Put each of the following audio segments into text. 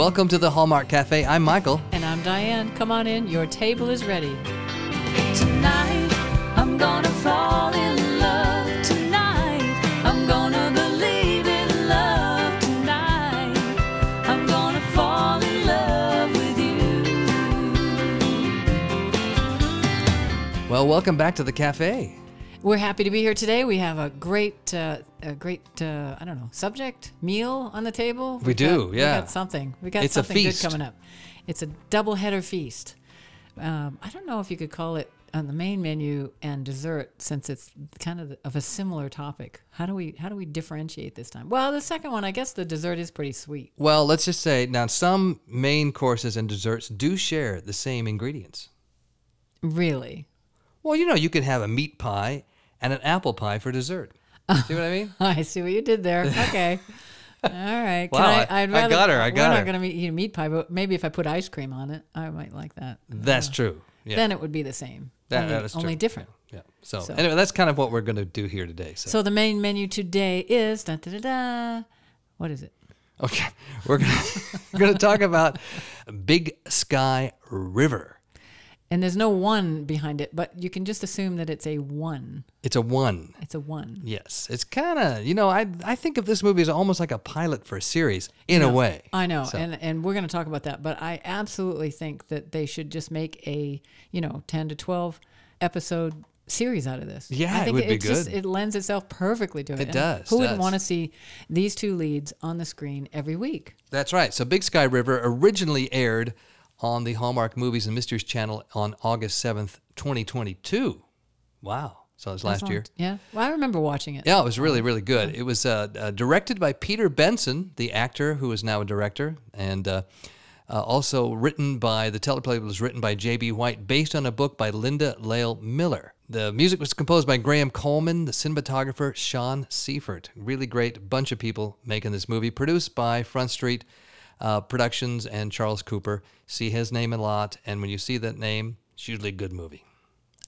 Welcome to the Hallmark Cafe. I'm Michael. And I'm Diane. Come on in. Your table is ready. Tonight, I'm gonna fall in love. Tonight, I'm gonna believe in love. Tonight, I'm gonna fall in love with you. Well, welcome back to the cafe. We're happy to be here today. We have a great, uh, a great, uh, I don't know, subject meal on the table. We do, got, yeah. We got something. We got It's a something feast. good coming up. It's a double header feast. Um, I don't know if you could call it on the main menu and dessert since it's kind of of a similar topic. How do we how do we differentiate this time? Well, the second one, I guess the dessert is pretty sweet. Well, let's just say now some main courses and desserts do share the same ingredients. Really. Well, you know, you can have a meat pie and an apple pie for dessert. See what I mean? I see what you did there. Okay. All right. Can Wow, I, I- I'd I rather, got her, I we're got not going to eat a meat pie, but maybe if I put ice cream on it, I might like that. That's true. Yeah. Then it would be the same. That- only, that is true. only different. yeah. So, So- anyway, that's kind of what we're going to do here today. So, So the main menu today is da da da da. What is it? okay, we're going to we're going to talk about Big Sky River. And there's no one behind it, but you can just assume that it's a one. It's a one. It's a one. Yes, it's kind of you know I I think of this movie as almost like a pilot for a series in a way. I know, So- and and we're going to talk about that. But I absolutely think that they should just make a you know ten to twelve episode series out of this. Yeah, I it think would be just, good. It lends itself perfectly to it. It And does, Who wouldn't want to see these two leads on the screen every week? That's right. So Big Sky River originally aired on the Hallmark Movies and Mysteries channel on August 7th, 2022. Wow. So it was last year. Yeah. Well, I remember watching it. Yeah, it was really, really good. It was uh, uh, directed by Peter Benson, the actor who is now a director, and uh, uh, also written by the teleplay was written by J.B. White, based on a book by Linda Lael Miller. The music was composed by Graham Coleman, the cinematographer Sean Seifert. Really great bunch of people making this movie. Produced by Front Street uh, Productions and Charles Cooper. See his name a lot, and when you see that name, it's usually a good movie.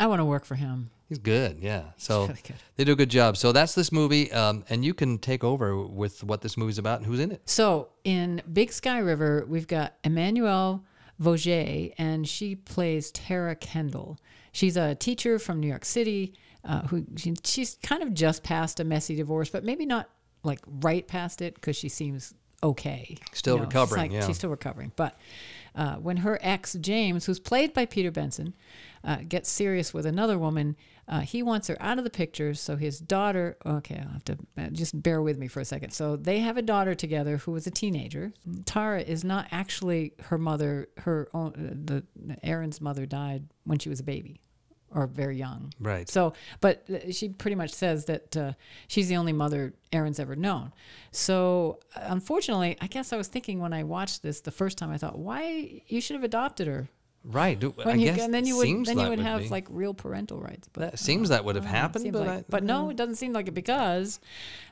I want to work for him. He's good, yeah. So really good. they do a good job. So that's this movie, um, and you can take over with what this movie's about and who's in it. So in Big Sky River, we've got Emmanuelle Vaugier, and she plays Tara Kendall. She's a teacher from New York City uh, who she, she's kind of just past a messy divorce, but maybe not like right past it because she seems okay. Still she's recovering, like- yeah. She's still recovering. But uh, when her ex, James, who's played by Peter Benson, uh, gets serious with another woman, uh, he wants her out of the picture. So his daughter, okay, I'll have to uh, just bear with me for a second. So they have a daughter together who was a teenager. Tara is not actually her mother. Her own, uh, the Erin's mother died when she was a baby. Or very young, Right. So, but uh, she pretty much says that uh, she's the only mother Erin's ever known. So, uh, unfortunately, I guess I was thinking when I watched this the first time, I thought, why you should have adopted her Right. When you, guess and then you would then you would have like real parental rights. But That seems that would have I don't know, it happened, but like- I- but no, it doesn't seem like it because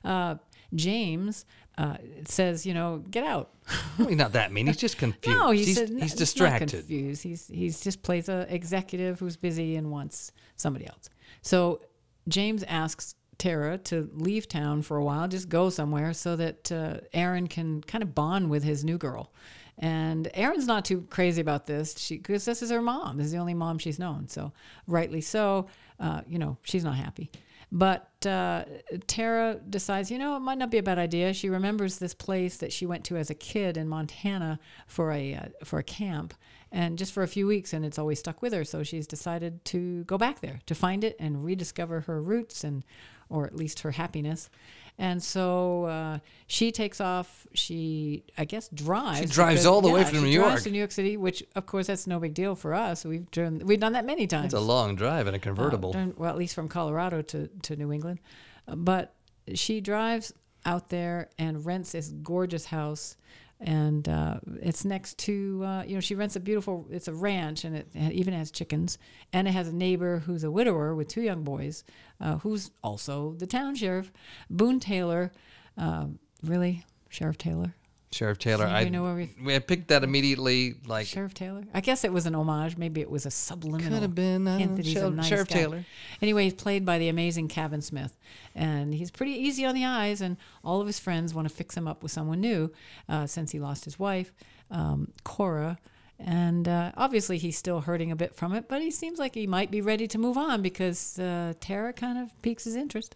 uh, James uh, says, you know, get out. He's not that mean. He's just confused. No, he he's, said he's he's distracted. Not confused. He's he's just plays a executive who's busy and wants somebody else. So James asks Tara to leave town for a while, just go somewhere, so that uh, Erin can kind of bond with his new girl. And Erin's not too crazy about this, she because this is her mom. This is the only mom she's known. So rightly so, uh, you know, she's not happy. But uh, Tara decides, you know, it might not be a bad idea. She remembers this place that she went to as a kid in Montana for a uh, for a camp, and just for a few weeks, and it's always stuck with her. So she's decided to go back there to find it and rediscover her roots and, or at least her happiness. And so uh, she takes off. She, I guess, drives. She drives all the way from New drives York. to New York City, which of course that's no big deal for us. We've driven, we've done that many times. It's a long drive in a Uh, convertible. done- well, at least from Colorado to, to New England. Uh, But she drives out there and rents this gorgeous house. And uh, it's next to, uh, you know, she rents a beautiful, it's a ranch and it ha- even has chickens. And it has a neighbor who's a widower with two young boys, uh, who's also the town sheriff, Boone Taylor. Um, really? Sheriff Taylor? Sheriff Taylor. I, know where we- I picked that immediately. Like Sheriff Taylor. I guess it was an homage. Maybe it was a subliminal Could have been, I don't hint that he's a Sheriff- nice Sheriff. Taylor. Anyway, he's played by the amazing Kavan Smith, and he's pretty easy on the eyes. And all of his friends want to fix him up with someone new, uh, since he lost his wife, um, Cora. And uh, obviously, he's still hurting a bit from it, but he seems like he might be ready to move on because uh, Tara kind of piques his interest.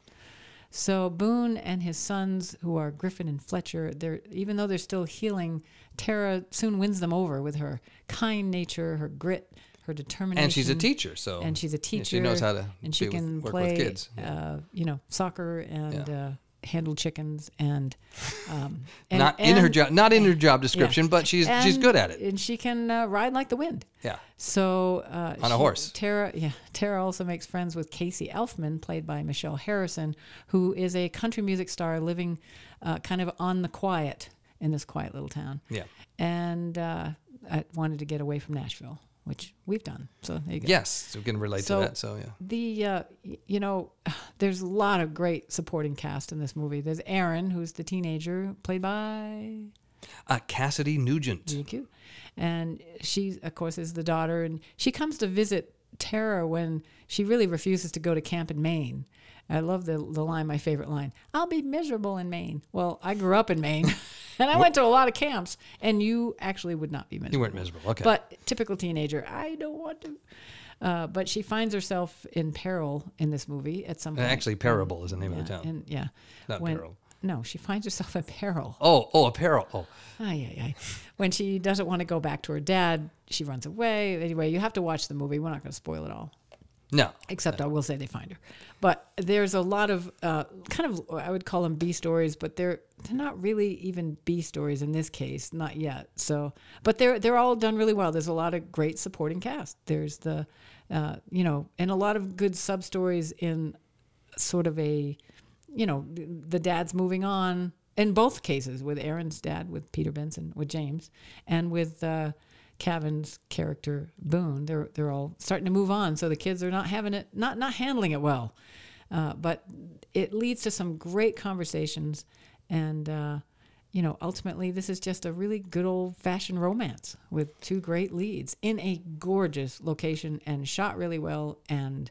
So Boone and his sons, who are Griffin and Fletcher, they're even though they're still healing, Tara soon wins them over with her kind nature, her grit, her determination. and she's a teacher, so And she's a yeah, teacher. she knows how to and she with- can work play, with kids. uh, you know, soccer and Yeah. uh, handle chickens and, um, and not in her job, not in her job description, but she's she's good at it. and she can uh, ride like the wind. Yeah. So uh, On a horse. Tara, yeah, Tara also makes friends with Casey Elfman, played by Michelle Harrison, who is a country music star living uh, kind of on the quiet in this quiet little town. Yeah. And uh, I wanted to get away from Nashville, which we've done. So there you go. Yes, we can relate So- to that. So yeah. The uh, you know, there's a lot of great supporting cast in this movie. There's Erin, who's the teenager, played by Uh, Cassidy Nugent. Thank you. And she, of course, is the daughter, and she comes to visit Tara when she really refuses to go to camp in Maine. I love the, the line, my favorite line I'll be miserable in Maine. Well, I grew up in Maine, and I went to a lot of camps, and you actually would not be miserable. You weren't miserable. Okay. But typical teenager, I don't want to. Uh, but she finds herself in peril in this movie at some Uh, point. Actually, Parable is the name yeah, of the town. And, yeah. Not when, peril. No, she finds herself in peril. oh, oh, apparel. Oh, Ay, ay, ay. When she doesn't want to go back to her dad, she runs away. Anyway, you have to watch the movie. We're not going to spoil it all, no. except I will say they find her. But there's a lot of uh, kind of I would call them B stories, but they're they're not really even B stories in this case, not yet. So, but they're they're all done really well. There's a lot of great supporting cast. There's the uh, you know, and a lot of good sub stories in sort of a you know the dad's moving on in both cases with Erin's dad with Peter Benson with James and with uh, Kavan's character Boone they're they're all starting to move on so the kids are not having it not not handling it well uh, but it leads to some great conversations and uh, you know ultimately this is just a really good old fashioned romance with two great leads in a gorgeous location and shot really well and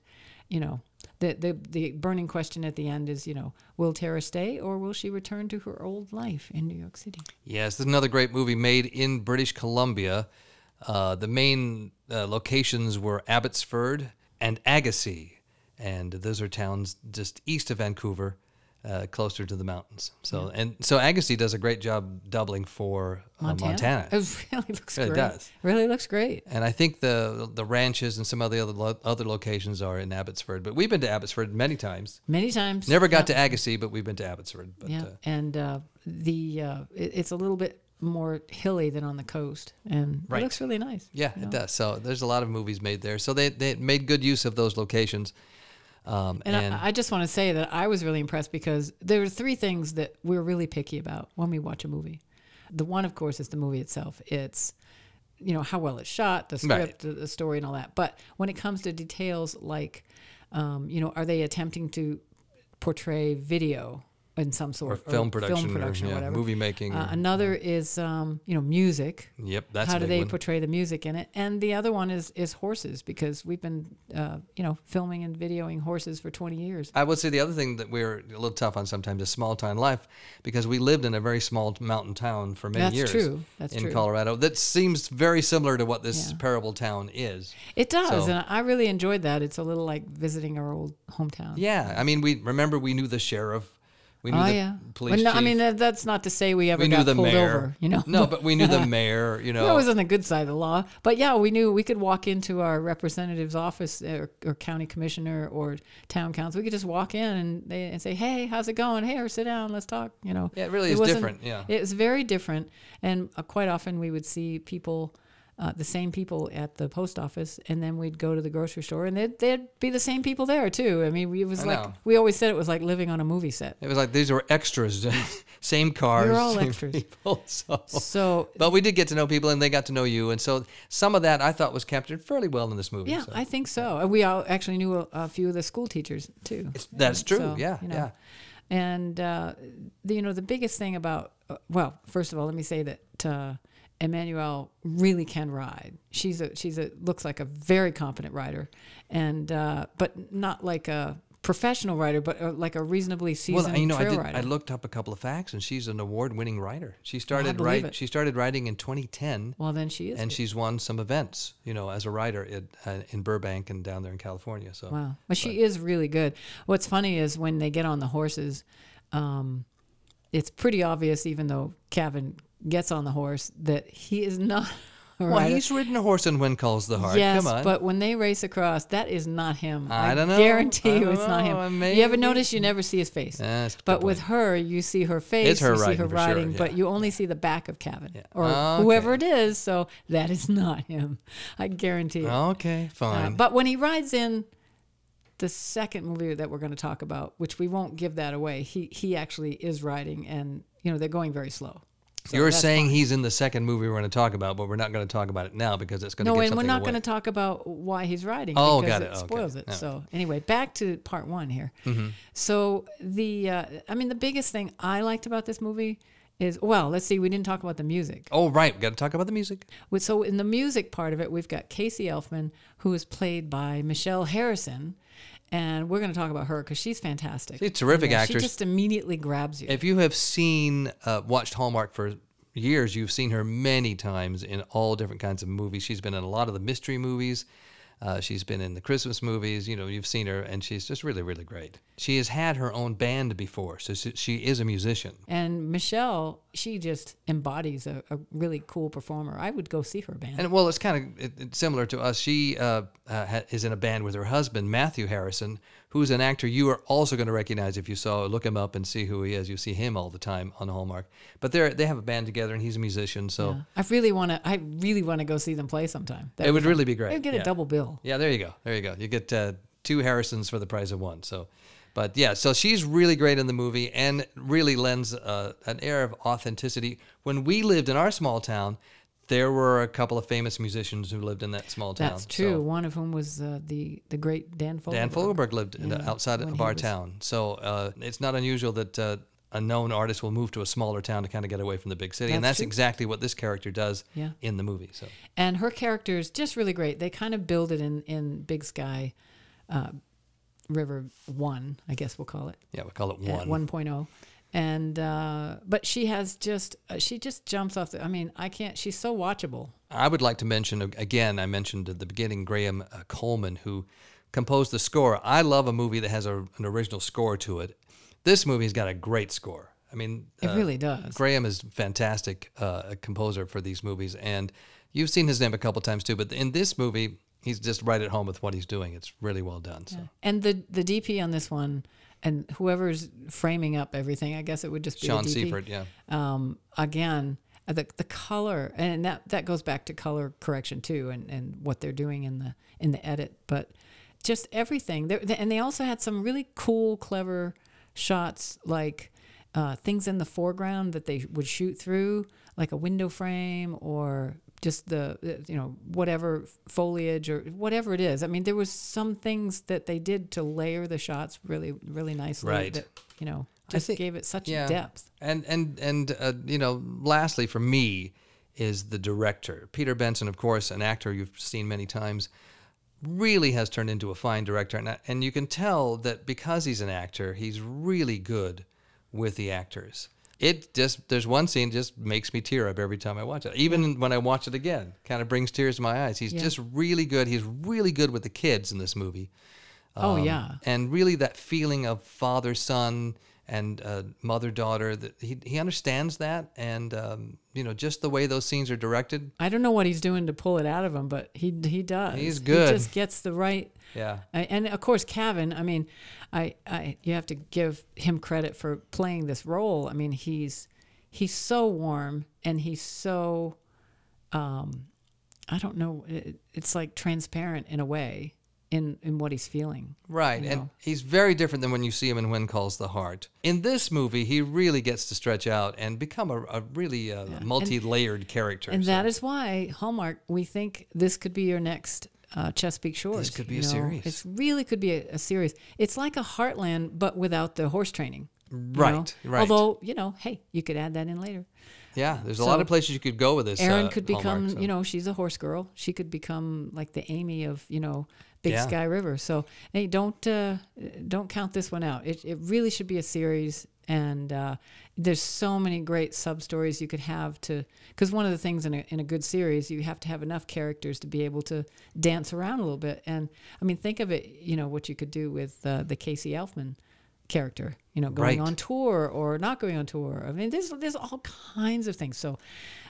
you know the, the the burning question at the end is you know will Tara stay or will she return to her old life in New York City Yes, this is another great movie made in British Columbia. Uh, the main uh, locations were Abbotsford and Agassiz, and those are towns just east of Vancouver, uh, closer to the mountains. So, and so Agassiz does a great job doubling for uh, Montana. it really looks great does. really looks great And I think the the ranches and some of the other lo- other locations are in Abbotsford. But we've been to Abbotsford many times. many times Never got Yep. to Agassiz, but we've been to Abbotsford. But yeah uh, and uh, the uh, it, it's a little bit more hilly than on the coast and Right. it looks really nice Yeah, you it does. So there's a lot of movies made there. So they, they made good use of those locations. Um, And, and I, I just want to say that I was really impressed because there are three things that we're really picky about when we watch a movie. The one, of course, is the movie itself. It's you know how well it's shot, the Right. script, the, the story, and all that. But when it comes to details like, um, you know, are they attempting to portray video in some sort or film production, film production or, or, yeah, whatever? movie making. Uh, or- another is um, you know music. yep, that's how do they one. portray the music in it? And the other one is is horses because we've been uh, you know filming and videoing horses for 20 years. I would say the other thing that we're a little tough on sometimes is small town life because we lived in a very small mountain town for many That's years. That's true. That's true. in true. Colorado. That seems very similar to what this Yeah. parable town is. It does, So- and I really enjoyed that. It's a little like visiting our old hometown. Yeah, I mean, we remember we knew the sheriff, we knew Oh the yeah. police no, chief, I mean that, that's not to say we ever we knew got the pulled mayor. over. You know. no, but we knew the mayor. You know, That was on the good side of the law. But yeah, we knew we could walk into our representative's office or, or county commissioner or town council. We could just walk in and they and say, "Hey, how's it going? Hey, or sit down, let's talk." You know. Yeah, it really is different, yeah. It was very different, and uh, quite often we would see people. Uh, the same people at the post office, and then we'd go to the grocery store, and they'd, they'd be the same people there too. I mean, we, it was I like know. we always said it was like living on a movie set. It was like these were extras, same cars, You're all same extras. people. So, So but we did get to know people, and they got to know you, and so some of that I thought was captured fairly well in this movie. Yeah, so. I think so. And we all actually knew a, a few of the school teachers too. It's- that's true. So, yeah, you know. yeah. And uh, the, you know, the biggest thing about uh, well, first of all, let me say that uh, Emmanuelle really can ride. She's a she's a looks like a very competent rider, and uh, but not like a professional rider, but uh, like a reasonably seasoned Well, you know, I, did, rider. I looked up a couple of facts, and she's an award-winning rider. She started ride. She started riding in 2010, well, then she is. and good. she's won some events. You know, as a rider in, uh, in Burbank and down there in California. So Wow. Well, she is really good. What's funny is when they get on the horses, um, it's pretty obvious, even though Kavan gets on the horse, that he is not well, he's ridden a horse and When Calls the Heart. Yes, Come on. but when they race across, that is not him. I don't know. Guarantee you, it's not him. Maybe. You ever notice you never see his face? Yeah, that's a good but with point. her, you see her face. It's her you see riding her for sure, riding, but yeah. you only see the back of Kavan or Okay. whoever it is. So that is not him. I guarantee you. okay, Uh, fine. but when he rides in the second movie that we're going to talk about, which we won't give that away, he he actually is riding, and you know they're going very slow. So You're saying fine. he's in the second movie we're going to talk about, but we're not going to talk about it now because it's going to no, and we're not going to talk about why he's riding Oh, because got it, it. Okay. spoils it. Yeah. So anyway, back to part one here. Mm-hmm. So the uh, I mean the biggest thing I liked about this movie is well, let's see, we didn't talk about the music. Oh, right. We got to talk about the music. So in the music part of it, we've got Casey Elfman, who is played by Michelle Harrison, and we're going to talk about her because she's fantastic. She's a terrific Yeah, actress. She just immediately grabs you. If you have seen, uh, watched Hallmark for years, you've seen her many times in all different kinds of movies. She's been in a lot of the mystery movies. Uh, she's been in the Christmas movies. You know, you've seen her, and she's just really, really great. She has had her own band before, so she, she is a musician. and Michelle, she just embodies a, a really cool performer. I would go see her band. And well, it's kind of it, it's similar to us. She uh, uh, ha- is in a band with her husband, Matthew Harrison, who's an actor you are also going to recognize if you saw look him up and see who he is. You see him all the time on Hallmark. But they they have a band together, and he's a musician, so I really want to. I really want to go see them play sometime. That it would really be great. I'd get yeah. a double bill. Yeah, there you go. There you go. You get uh, two Harrisons for the price of one. So, but yeah, so she's really great in the movie and really lends uh, an air of authenticity. When we lived in our small town, there were a couple of famous musicians who lived in that small town. That's true. So One of whom was uh, the the great Dan Fogelberg. Dan Fogelberg lived in the- outside of our was- town. So uh, it's not unusual that uh, a known artist will move to a smaller town to kind of get away from the big city. and That's that's true. exactly what this character does Yeah. in the movie. So And her character is just really great. They kind of build it in in Big Sky, uh, River One, I guess we'll call it. yeah, we call it at one. 1.0 and uh, but she has just uh, she just jumps off the i mean i can't she's so watchable I would like to mention again. I mentioned at the beginning Graham uh, Coleman, who composed the score. I love a movie that has a, an original score to it. This movie's got a great score. I mean, it uh, really does Graham is fantastic uh, a composer for these movies, and you've seen his name a couple times too. But in this movie, he's just right at home with what he's doing. It's really well done. So and the the dp on this one and whoever's framing up everything i guess it would just be Sean. Seifert, yeah, um, again uh, the, the color and that that goes back to color correction too and, and what they're doing in the in the edit but just everything They're, they, and they also had some really cool clever shots like uh, things in the foreground that they would shoot through like a window frame or just the uh, you know whatever foliage or whatever it is i mean there was some things that they did to layer the shots really really nicely Right. that you know just think- gave it such yeah. depth And and and uh, you know, lastly for me is the director. Peter Benson, of course, an actor you've seen many times, really has turned into a fine director, and and you can tell that because he's an actor, he's really good with the actors. It just there's one scene just makes me tear up every time I watch it. Even when I watch it again, kind of brings tears to my eyes. He's Yeah. just really good. He's really good with the kids in this movie. oh Um, yeah and really that feeling of father son and uh, mother daughter that he, he understands that and um, you know just the way those scenes are directed I don't know what he's doing to pull it out of him, but he he does. He's good. He just gets the right. yeah I- And of course, Kavan. I mean, I, I you have to give him credit for playing this role. I mean, he's he's so warm and he's so, um, I don't know. It, it's like transparent in a way in in what he's feeling. right you and know. he's very different than when you see him in when calls the heart in this movie he really gets to stretch out and become a, a really uh, multi-layered character And So that is why Hallmark, we think this could be your next uh, Chesapeake Shores. This could be you a know? series. It really could be a, a series. It's like a Heartland, but without the horse training. Right, know? right. Although you know, hey, you could add that in later. Yeah, there's a So, lot of places you could go with this. Erin uh, could Hallmark, become, so. you know, she's a horse girl. She could become like the Amy of, you know, Big Yeah. Sky River. So hey, don't uh, don't count this one out. It it really should be a series, and uh, there's so many great sub stories you could have to. Because one of the things in a in a good series, you have to have enough characters to be able to dance around a little bit. And I mean, think of it. You know what you could do with uh, the Casey Elfman character. You know, going Right. on tour or not going on tour. I mean, there's there's all kinds of things. So,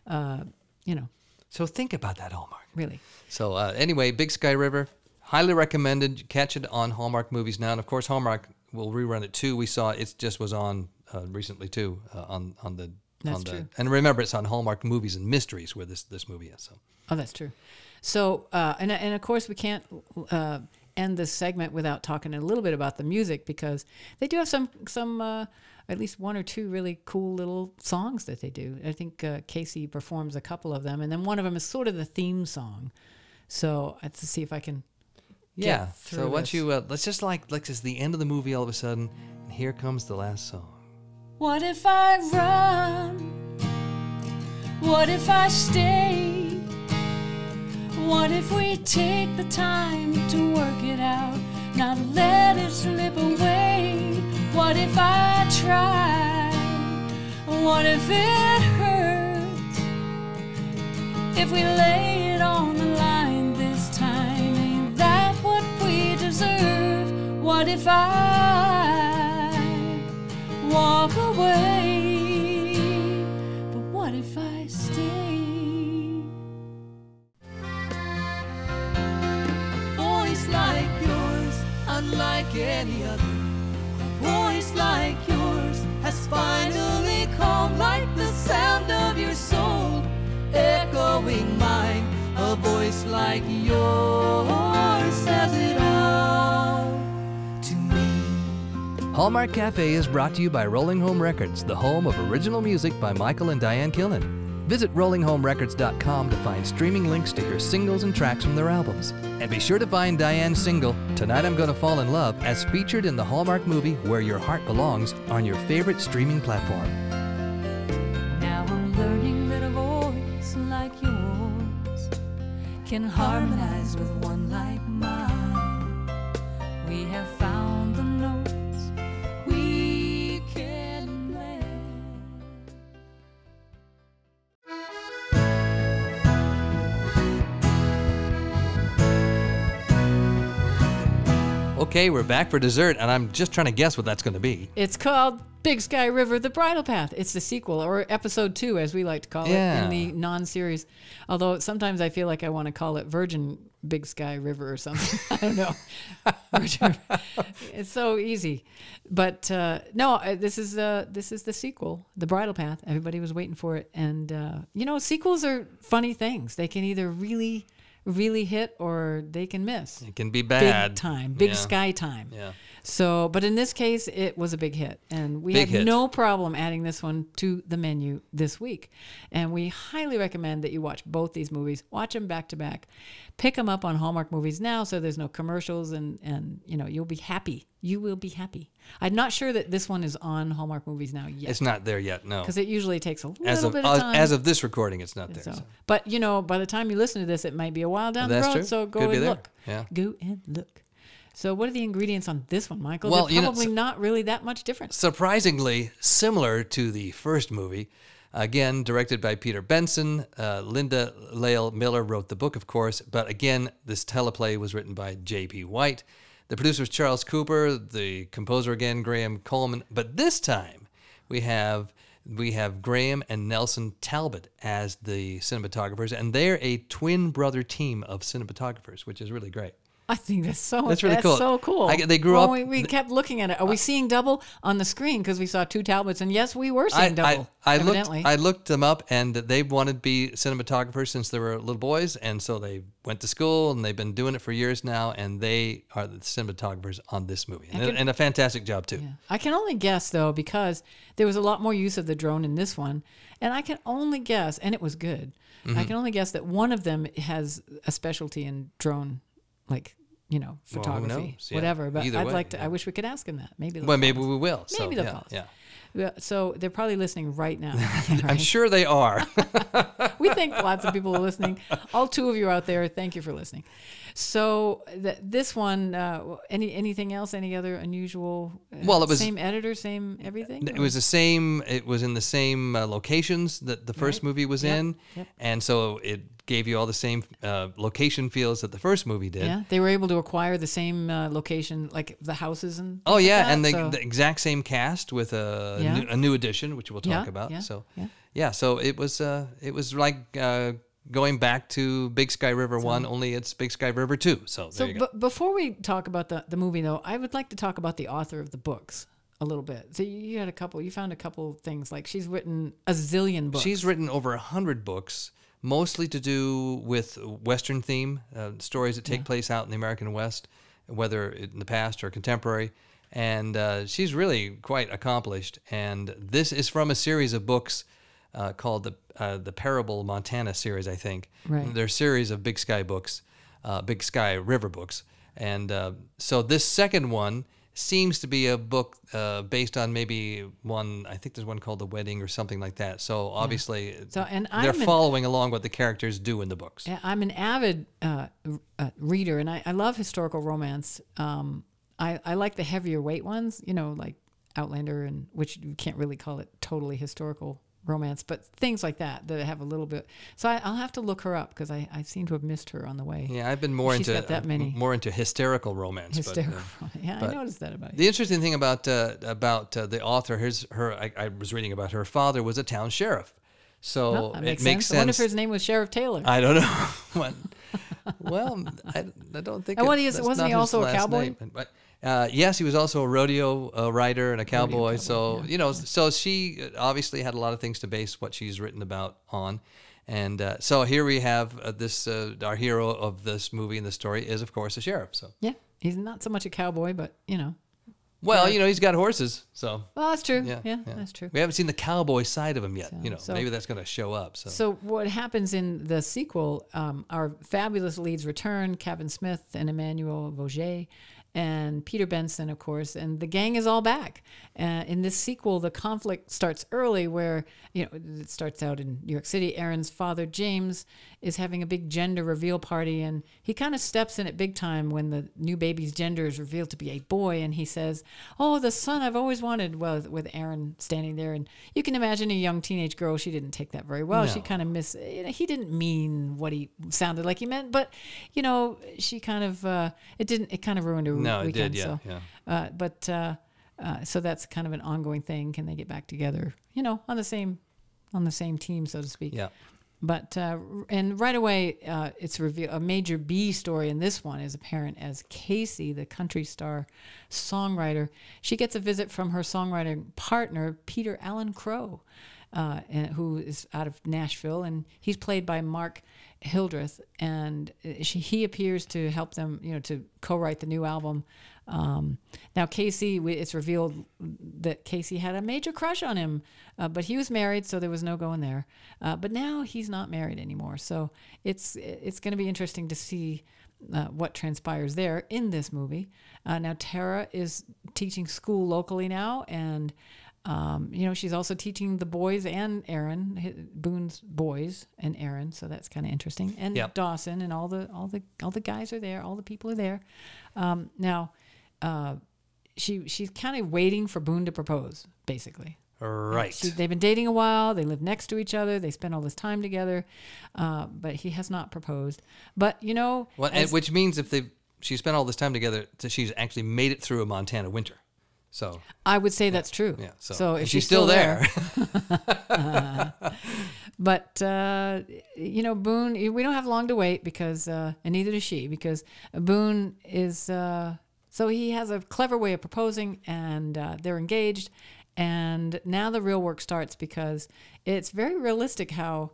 uh, you know, So think about that, Hallmark. really. So uh, anyway, Big Sky River, highly recommended. Catch it on Hallmark Movies now, and of course Hallmark will rerun it too. We saw it just was on uh, recently too uh, on on the That's on the true. and remember it's on Hallmark Movies and Mysteries where this this movie is. So Oh, that's true. So, uh, and and of course, we can't uh, end this segment without talking a little bit about the music because they do have some some uh, at least one or two really cool little songs that they do. I think uh, Casey performs a couple of them, and then one of them is sort of the theme song. So let's see if I can. Get yeah. So through once this. you uh, let's just like like it's the end of the movie all of a sudden, and here comes the last song. What if I run? What if I stay? What if we take the time to work it out, not let it slip away? What if I try? What if it hurts? If we lay it on the line What if I Hallmark Cafe is brought to you by Rolling Home Records, the home of original music by Michael and Diane Killen. Visit rollinghomerecords.com to find streaming links to hear singles and tracks from their albums. And be sure to find Diane's single, Tonight I'm Gonna Fall in Love, as featured in the Hallmark movie Where Your Heart Belongs on your favorite streaming platform. Now I'm learning that a voice like yours can harmonize with one like mine. Okay, we're back for dessert, and I'm just trying to guess what that's going to be. It's called Big Sky River: The Bridal Path. It's the sequel, or episode two, as we like to call Yeah. it in the non-series. Although sometimes I feel like I want to call it Virgin Big Sky River or something. I don't know. It's so easy, but uh, no. uh, This is uh, this is the sequel, The Bridal Path. Everybody was waiting for it, and uh, you know, sequels are funny things. They can either really, really hit or they can miss. It can be bad. Big time, big Yeah. sky time. Yeah. So, but in this case, it was a big hit, and we Big had hit. no problem adding this one to the menu this week. And we highly recommend that you watch both these movies. Watch them back to back. Pick them up on Hallmark Movies now, so there's no commercials, and and you know you'll be happy. You will be happy. I'm not sure that this one is on Hallmark Movies now yet, It's not there yet, no. because it usually takes a little As of, bit of time. as of this recording, it's not there. so, so. but you know, by the time you listen to this, it might be a while down the road. true. So go Could and look. Yeah. Go and look. So, what are the ingredients on this one, Michael? Well, They're you know, probably not really that much different. surprisingly similar to the first movie. Again, directed by Peter Benson. Uh, Linda Lael Miller wrote the book, of course, but again, this teleplay was written by J.P. White. The producer was Charles Cooper, the composer again, Graham Coleman. But this time, we have we have Graham and Nelson Talbot as the cinematographers, and they're a twin brother team of cinematographers, which is really great. I think that's so. That's really cool. so cool. I- they grew Well, up- We, we kept looking at it. Are we seeing double on the screen because we saw two Talbots? And yes, we were seeing double. I, I looked I looked them up and they wanted to be cinematographers since they were little boys and so they went to school and they've been doing it for years now and they are the cinematographers on this movie and, can- and a fantastic job too. Yeah. I can only guess though because there was a lot more use of the drone in this one, and I can only guess, and it was good. Mm-hmm. I can only guess that one of them has a specialty in drone, like you know, photography, knows? Yeah. whatever. But Either I'd way, like to. yeah. I wish we could ask him that. Maybe. Well, maybe us. we will. So, Maybe they'll yeah, call us. yeah. Yeah, So they're probably listening right now. I'm sure they are. we think lots of people are listening. All two of you out there, thank you for listening. So th- this one, uh, any anything else? Any other unusual? Uh, Well, it was- same editor, same everything. It was the same. It was in the same uh, locations that the first Right. movie was Yep, in, yep. and so it gave you all the same uh, location feels that the first movie did. yeah, they were able to acquire the same uh, location, like the houses and. Oh like yeah, that, and the, so- the exact same cast with a, Yeah. new, a new edition, which we'll talk Yeah, about. yeah, so yeah. So it was uh, it was like uh, going back to Big Sky River one, only it's Big Sky River two. So there So, you go. but before we talk about the, the movie, though, I would like to talk about the author of the books a little bit. So, you, had a couple, you found a couple things like she's written a zillion books. She's written over a hundred books, mostly to do with Western theme uh, stories that take place out in the American West, whether in the past or contemporary. And uh, she's really quite accomplished. And this is from a series of books uh, called the uh, the Parable Montana series, I think. Right. They're a series of Big Sky books, uh, Big Sky River books. And uh, so this second one seems to be a book uh, based on maybe one, I think there's one called The Wedding or something like that. So obviously So, and they're I'm an- following along what the characters do in the books. I'm an avid uh, uh, reader, and I, I love historical romance. Um, I, I like the heavier weight ones, you know, like Outlander, and which you can't really call it totally historical romance, but things like that that have a little bit. So I, I'll have to look her up because I, I seem to have missed her on the way. Yeah, I've been more She's into that uh, many. more into hysterical romance. but, uh, Hysterical. yeah, but I noticed that about you. The interesting thing about uh, about uh, the author, his her, I, I was reading about her father was a town sheriff, so Well, that it makes, makes sense. I wonder if his name was Sheriff Taylor. I don't know. What- well, I, I don't think. And it- what he is- wasn't he also a cowboy? name, But uh, yes, he was also a rodeo uh, rider and a cowboy. cowboy, so yeah. you know, so she uh, obviously had a lot of things to base what she's written about on. And uh, so here we have uh, this. Uh, our hero of this movie and the story is, of course, a sheriff. So yeah, he's not so much a cowboy, but you know. well, you know, he's got horses. So Well, that's true. yeah, Yeah, that's true. We haven't seen the cowboy side of him yet. you know, so- maybe that's going to show up. So, So what happens in the sequel? Um, our fabulous leads return: Kavan Smith and Emmanuelle Vaugier, and Peter Benson, of course, and the gang is all back. Uh, in this sequel, the conflict starts early, where you know it starts out in New York City. Erin's father, James, is having a big gender reveal party, and he kind of steps in it big time when the new baby's gender is revealed to be a boy, and he says, "Oh, the son I've always wanted." Well, with Erin standing there, and you can imagine a young teenage girl. She didn't take that very well. She kind of miss. You know, he didn't mean what he sounded like he meant, but you know, she kind of uh, it didn't. It kind of ruined her No, it weekend. did, yeah, so, yeah. Uh, but uh, uh, so that's kind of an ongoing thing. Can they get back together? You know, on the same on the same team, so to speak. yeah. But uh, and right away, uh, it's revealed a major B story in this one is apparent as Casey, the country star songwriter. She gets a visit from her songwriting partner, Peter Allen Crow, uh, and, who is out of Nashville, and he's played by Mark Hildreth. And uh, she, he appears to help them, you know, to co-write the new album. Um, now, Casey, it's revealed that Casey had a major crush on him, uh, but he was married, so there was no going there. Uh, but now he's not married anymore, so it's it's going to be interesting to see uh, what transpires there in this movie. Uh, now, Tara is teaching school locally now, and um, you know she's also teaching the boys and Erin Boone's boys and Erin, so that's kind of interesting. And Yep. Dawson and all the all the all the guys are there, all the people are there. Um, now uh, she she's kind of waiting for Boone to propose, basically. Right. She, they've been dating a while. They live next to each other. They spend all this time together, uh, but he has not proposed. But you know, Well, as- which means if they she spent all this time together, she's actually made it through a Montana winter. So I would say that's true. yeah, so, if she's, she's still there. but uh, you know, Boone, we don't have long to wait because, uh, and neither does she, because Boone is. Uh, so he has a clever way of proposing, and uh, they're engaged. And now the real work starts because it's very realistic how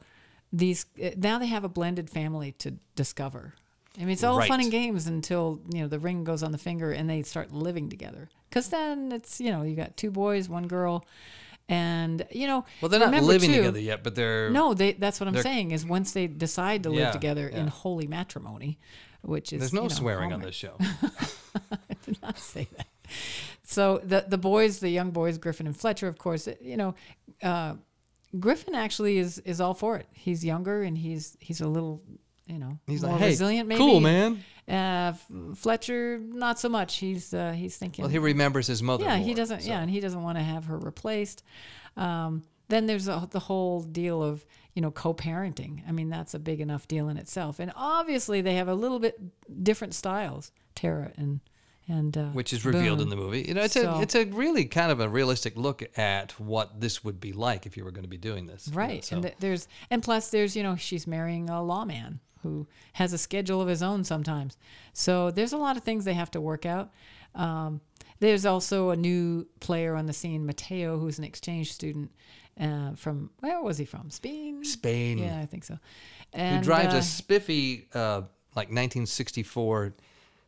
these now they have a blended family to discover. I mean, it's all fun Right. and games until you know the ring goes on the finger and they start living together. Because then it's you know you got two boys, one girl, And you know, Well, they're not living too- together yet, but they're No, they. That's what I'm saying. Is once they decide to live Yeah, together in holy matrimony, which is There's no you know, swearing on this show. I did not say that. So the the boys, the young boys, Griffin and Fletcher, of course, you know, uh, Griffin actually is is all for it. He's younger and he's he's a little, you know, He's more like, hey, resilient. Maybe. cool, man. Uh, Fletcher, not so much. He's uh, he's thinking. Well, he remembers his mother. yeah, he doesn't. so- Yeah, and he doesn't want to have her replaced. Um, then there's a, the whole deal of you know co-parenting. I mean, that's a big enough deal in itself. And obviously, they have a little bit different styles, Tara and and uh, which is revealed in the movie. You know, it's So- a it's a really kind of a realistic look at what this would be like if you were going to be doing this. you know, Right. so- And th- there's and plus there's, you know, she's marrying a lawman who has a schedule of his own sometimes. So there's a lot of things they have to work out. Um, there's also a new player on the scene, Mateo, who's an exchange student uh, from where was he from? Spain. Spain. Yeah, I think so. who drives uh, a spiffy uh, like 1964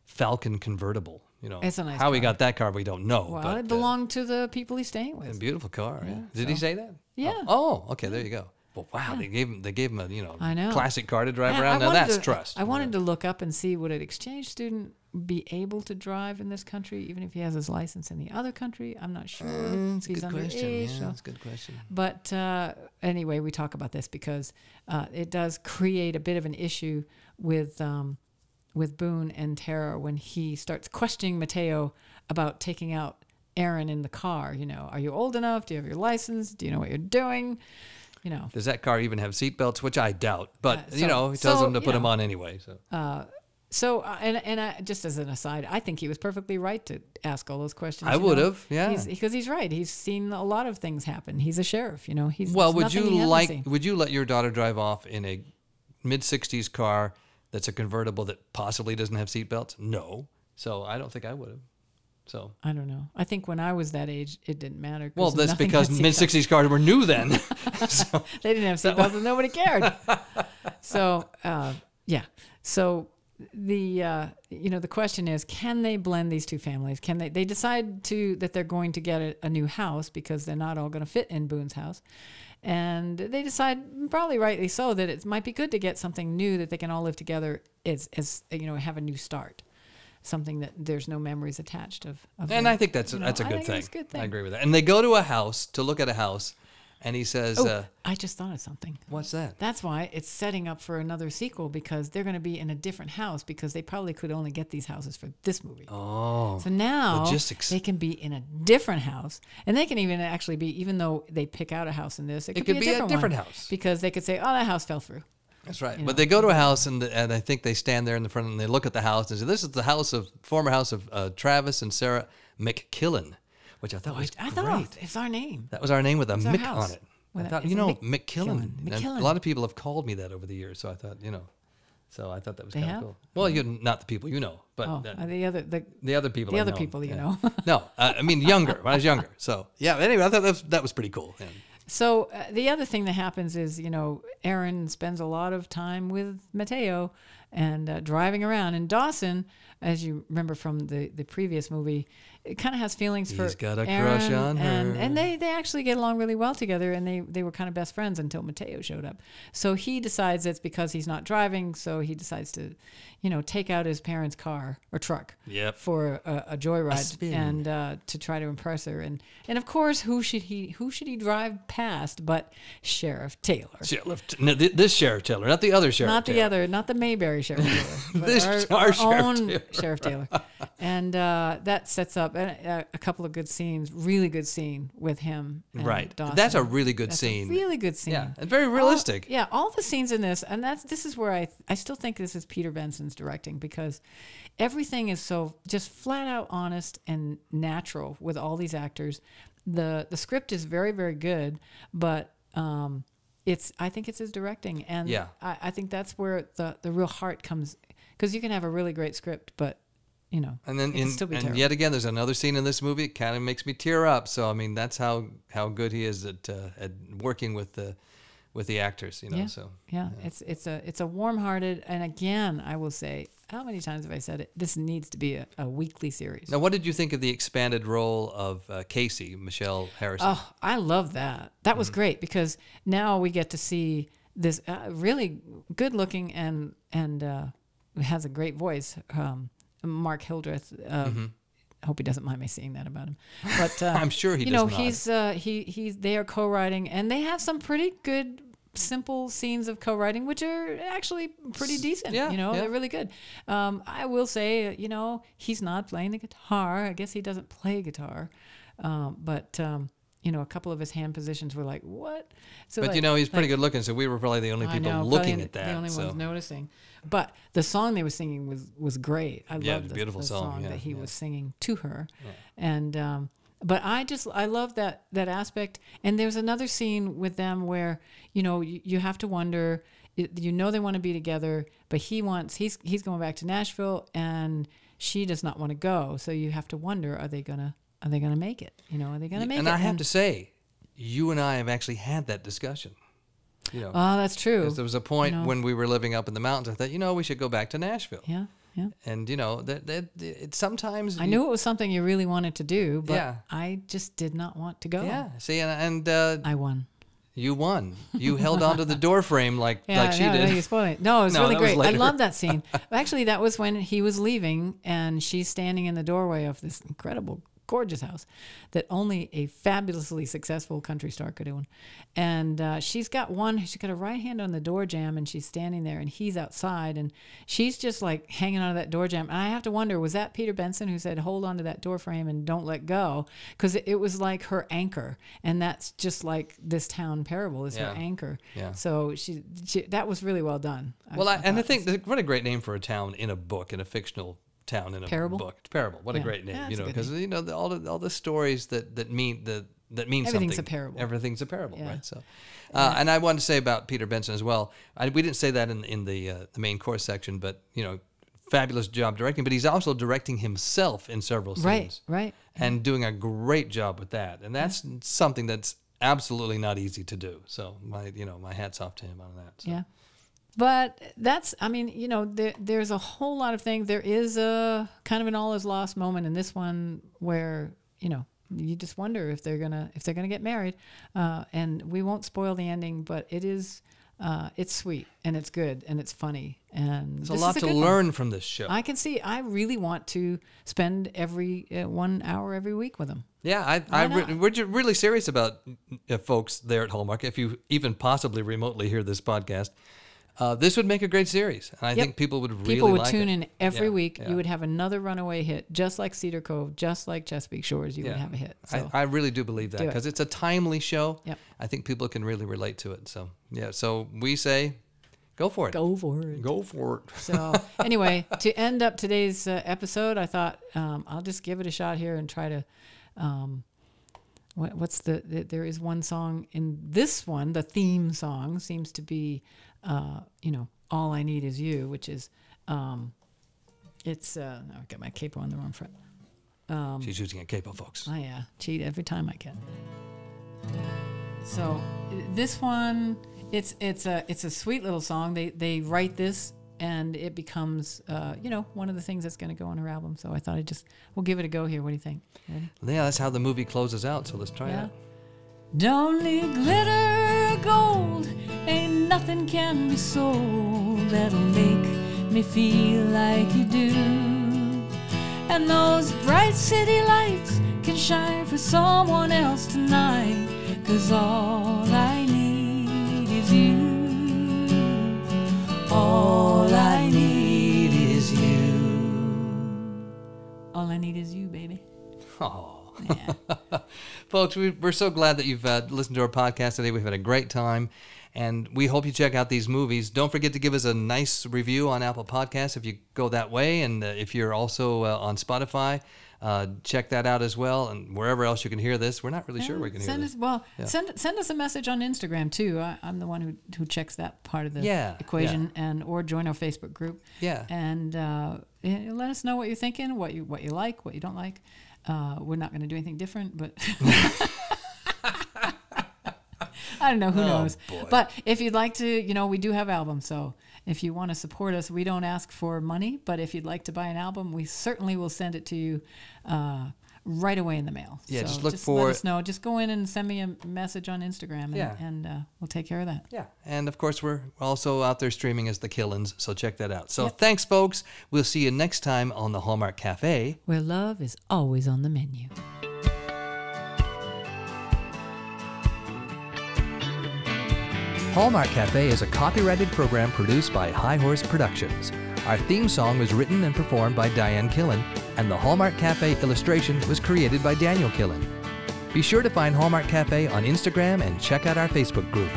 Falcon convertible. You know, It's a nice how he got that car, we don't know. well, but, it uh, belonged to the people he's staying with. a beautiful car. Yeah. Did he say that? Yeah. Oh, oh, okay. There you go. Well, wow, they gave him they gave him a you know, I know. classic car to drive I- I around. now that's to- trust. I wanted to look up and see would an exchange student be able to drive in this country, even if he has his license in the other country. I'm not sure. Mm, it's a good question. underage, Yeah, so- that's a good question. But uh, anyway, we talk about this because uh, it does create a bit of an issue with um, with Boone and Tara when he starts questioning Mateo about taking out Erin in the car. You know, are you old enough? Do you have your license? Do you know what you're doing? You know. Does that car even have seatbelts? Which I doubt. But Uh, you know, he tells so, them to put them on anyway. So So uh, and and I, just as an aside, I think he was perfectly right to ask all those questions. I know. would've, yeah. He's- because he's right. He's seen a lot of things happen. He's a sheriff, you know. He's Well, would you like? seen. Would you let your daughter drive off in a mid '60s car that's a convertible that possibly doesn't have seatbelts? No. So I don't think I would have. So I don't know. I think when I was that age, it didn't matter. well, that's because mid '60s cars were new then. so, they didn't have seatbelts and nobody cared. so uh, yeah. So the uh, you know the question is, can they blend these two families? Can they? They decide to that they're going to get a, a new house because they're not all going to fit in Boone's house. And they decide, probably rightly so, that it might be good to get something new that they can all live together as, as you know, have a new start, something that there's no memories attached of. of and their- I think that's a, you know, that's a good thing. a good thing. I agree with that. And they go to a house to look at a house, and he says, Oh, uh, I just thought of something. "What's that?" That's why it's setting up for another sequel because they're going to be in a different house because they probably could only get these houses for this movie. Oh, So now logistics. they can be in a different house, and they can even actually be, even though they pick out a house in this, it could, could be, be a a different, different one, house. because they could say, "Oh, that house fell through." That's right. you But know. they go to a house and and I think they stand there in the front and they look at the house and say, "This is the house of former house of uh, Travis and Sarah McKillen," which I thought was I great. thought it's our name. That was our name with a It's Mick house. on it. I thought, you know, Mick- McKillen. Killen. And McKillen. A lot of people have called me that over the years, so I thought, you know, so I thought that was kind of cool. Well, you're not the people you know, but Oh, uh, the other the the other people. the I other know. people you Yeah. know. no, uh, I mean younger. When I was younger. So yeah. Anyway, I thought that was, that was pretty cool. Yeah. So uh, the other thing that happens is, you know, Erin spends a lot of time with Mateo and uh, driving around. And Dawson, as you remember from the, the previous movie, it kind of has feelings for He's got a Erin, crush on and, her. and they, they actually get along really well together, and they, they were kind of best friends until Mateo showed up. So he decides it's because he's not driving, so he decides to, you know, take out his parents' car or truck Yep. for a, a joyride spin. and uh, to try to impress her. And and of course, who should he who should he drive past but Sheriff Taylor? Sheriff, no, th- this sheriff Taylor, not the other sheriff. Not the other, not the Mayberry Sheriff Taylor, This- our, our our Sheriff own Taylor. Sheriff Taylor. And uh, that sets up a, a couple of good scenes, really good scene with him. and Right. Dawson. That's a really good That's scene. Really good scene. Yeah, and very All- realistic. yeah, all the scenes in this, and that's this is where I I still think this is Peter Benson's directing because everything is so just flat out honest and natural with all these actors. the The script is very very good, but um, it's I think it's his directing, and Yeah. I, I think that's where the the real heart comes because you can have a really great script, but you know, And then, in, still be and terrible. yet again, there's another scene in this movie. It kind of makes me tear up. So I mean, that's how how good he is at uh, at working with the with the actors. You know, Yeah. so yeah, it's it's a it's a warm-hearted and again I will say how many times have I said it? This needs to be a, a weekly series. Now, what did you think of the expanded role of uh, Casey, Michelle Harrison? Oh, I love that. That was great because now we get to see this uh, really good looking and and uh, has a great voice. Um, Mark Hildreth. Uh, I hope he doesn't mind me saying that about him. But uh, Mm-hmm. I'm sure he you does know not. he's uh, he he's they are co-writing and they have some pretty good simple scenes of co-writing which are actually pretty decent yeah, you know yeah. they're really good um, i will say uh, you know he's not playing the guitar i guess he doesn't play guitar um, but um, you know a couple of his hand positions were like what so but like- you know, he's pretty like- good looking, so we were probably the only people know, looking at that. The only so. ones noticing. But the song they were singing was was great. I Yeah, love the beautiful the song, yeah, that he yeah. was singing to her, and um, but I just I love that that aspect. And there's another scene with them where you know you, you have to wonder. You know they want to be together, but he wants he's he's going back to Nashville, and she does not want to go. So you have to wonder: Are they gonna are they gonna make it? You know, are they gonna make and it? And I have to say, you and I have actually had that discussion. You know, Oh, that's true. there was a point know. when we were living up in the mountains. I thought, you know, we should go back to Nashville. Yeah, yeah. And you know that that it, sometimes I you- knew it was something you really wanted to do, but Yeah. I just did not want to go. Yeah. See, and, and uh, I won. you won. You held onto the door frame like Yeah, like she no, did. No, spoiling it. No, it was No, really that was great. I love that scene. Actually, that was when he was leaving, and she's standing in the doorway of this incredible, gorgeous house that only a fabulously successful country star could own. And uh, she's got one. She's got a right hand on the door jamb, and she's standing there, and he's outside, and she's just like hanging onto that door jamb. And I have to wonder, was that Peter Benson who said, "Hold on to that door frame and don't let go," because it, it was like her anchor, and that's just like this town parable is Yeah. her anchor. Yeah. So she, she that was really well done. Well, I, and I think what a great name for a town in a book, in a fictional town in a Parable? book. Parable. What a great name, Yeah, you know, because you know the, all the all the stories that that mean the that mean Everything's a parable. Everything's a parable, Yeah. right? So, uh, and I wanted to say about Peter Benson as well. I, we didn't say that in in the uh, the main course section, but you know, fabulous job directing. But he's also directing himself in several scenes, right, right. and doing a great job with that. And that's something that's absolutely not easy to do. So my you know my hats off to him on that. So. Yeah. But that's, I mean, you know, there, there's a whole lot of things. There is a kind of an all is lost moment in this one where, you know, you just wonder if they're gonna if they're gonna get married, uh, and we won't spoil the ending, but it is uh, it's sweet and it's good and it's funny and There's a lot is to good one. learn from this show. I can see. I really want to spend every uh, one hour every week with them. Yeah, i, I re- we're really serious about uh, folks there at Hallmark. If you even possibly remotely hear this podcast, uh, this would make a great series, and I Yep. think people would really People would like tune it. in every Yeah, week. yeah. You would have another runaway hit, just like Cedar Cove, just like Chesapeake Shores. You would have a hit. So. I, I really do believe that Do it. because it's a timely show. Yep. I think people can really relate to it. So yeah, so we say, go for it. Go for it. Go for it. So anyway, to end up today's uh, episode, I thought um, I'll just give it a shot here and try to. Um, what, what's the, the? There is one song in this one. The theme song seems to be, uh, you know, all I need is you, which is, um, it's. Uh, no, I got my capo on the wrong front. Um, She's using a capo, folks. I uh, cheat every time I can. So this one, it's it's a it's a sweet little song. They they write this and it becomes uh, you know one of the things that's going to go on her album. So I thought I'd just we'll give it a go here. What do you think? Ready? Yeah, that's how the movie closes out. So let's try Yeah. that. Don't need glitter gold, ain't nothing can be sold that'll make me feel like you do. And those bright city lights can shine for someone else tonight, cause all I need is you. All I need is you. All I need is you, baby. Oh. Yeah. Folks, we, we're so glad that you've uh, listened to our podcast today. We've had a great time, and we hope you check out these movies. Don't forget to give us a nice review on Apple Podcasts if you go that way, and uh, if you're also uh, on Spotify, uh, check that out as well, and wherever else you can hear this. We're not really sure we can hear send this. us well Yeah. send send us a message on Instagram too. I, I'm the one who who checks that part of the Yeah, equation and or join our Facebook group. Yeah. and uh, eh, let us know what you're thinking, what you what you like, what you don't like. Uh, we're not going to do anything different, but I don't know. Who Oh, knows? boy. But if you'd like to, you know, we do have albums. So if you want to support us, we don't ask for money. But if you'd like to buy an album, we certainly will send it to you uh, right away in the mail. Yeah, so just look let for- us know. Just go in and send me a message on Instagram, and, Yeah. and uh, we'll take care of that. Yeah. And of course, we're also out there streaming as the Killens, so check that out. So thanks, folks. We'll see you next time on the Hallmark Cafe. Where love is always on the menu. Hallmark Cafe is a copyrighted program produced by High Horse Productions. Our theme song was written and performed by Diane Killen, and the Hallmark Cafe illustration was created by Daniel Killen. Be sure to find Hallmark Cafe on Instagram and check out our Facebook group.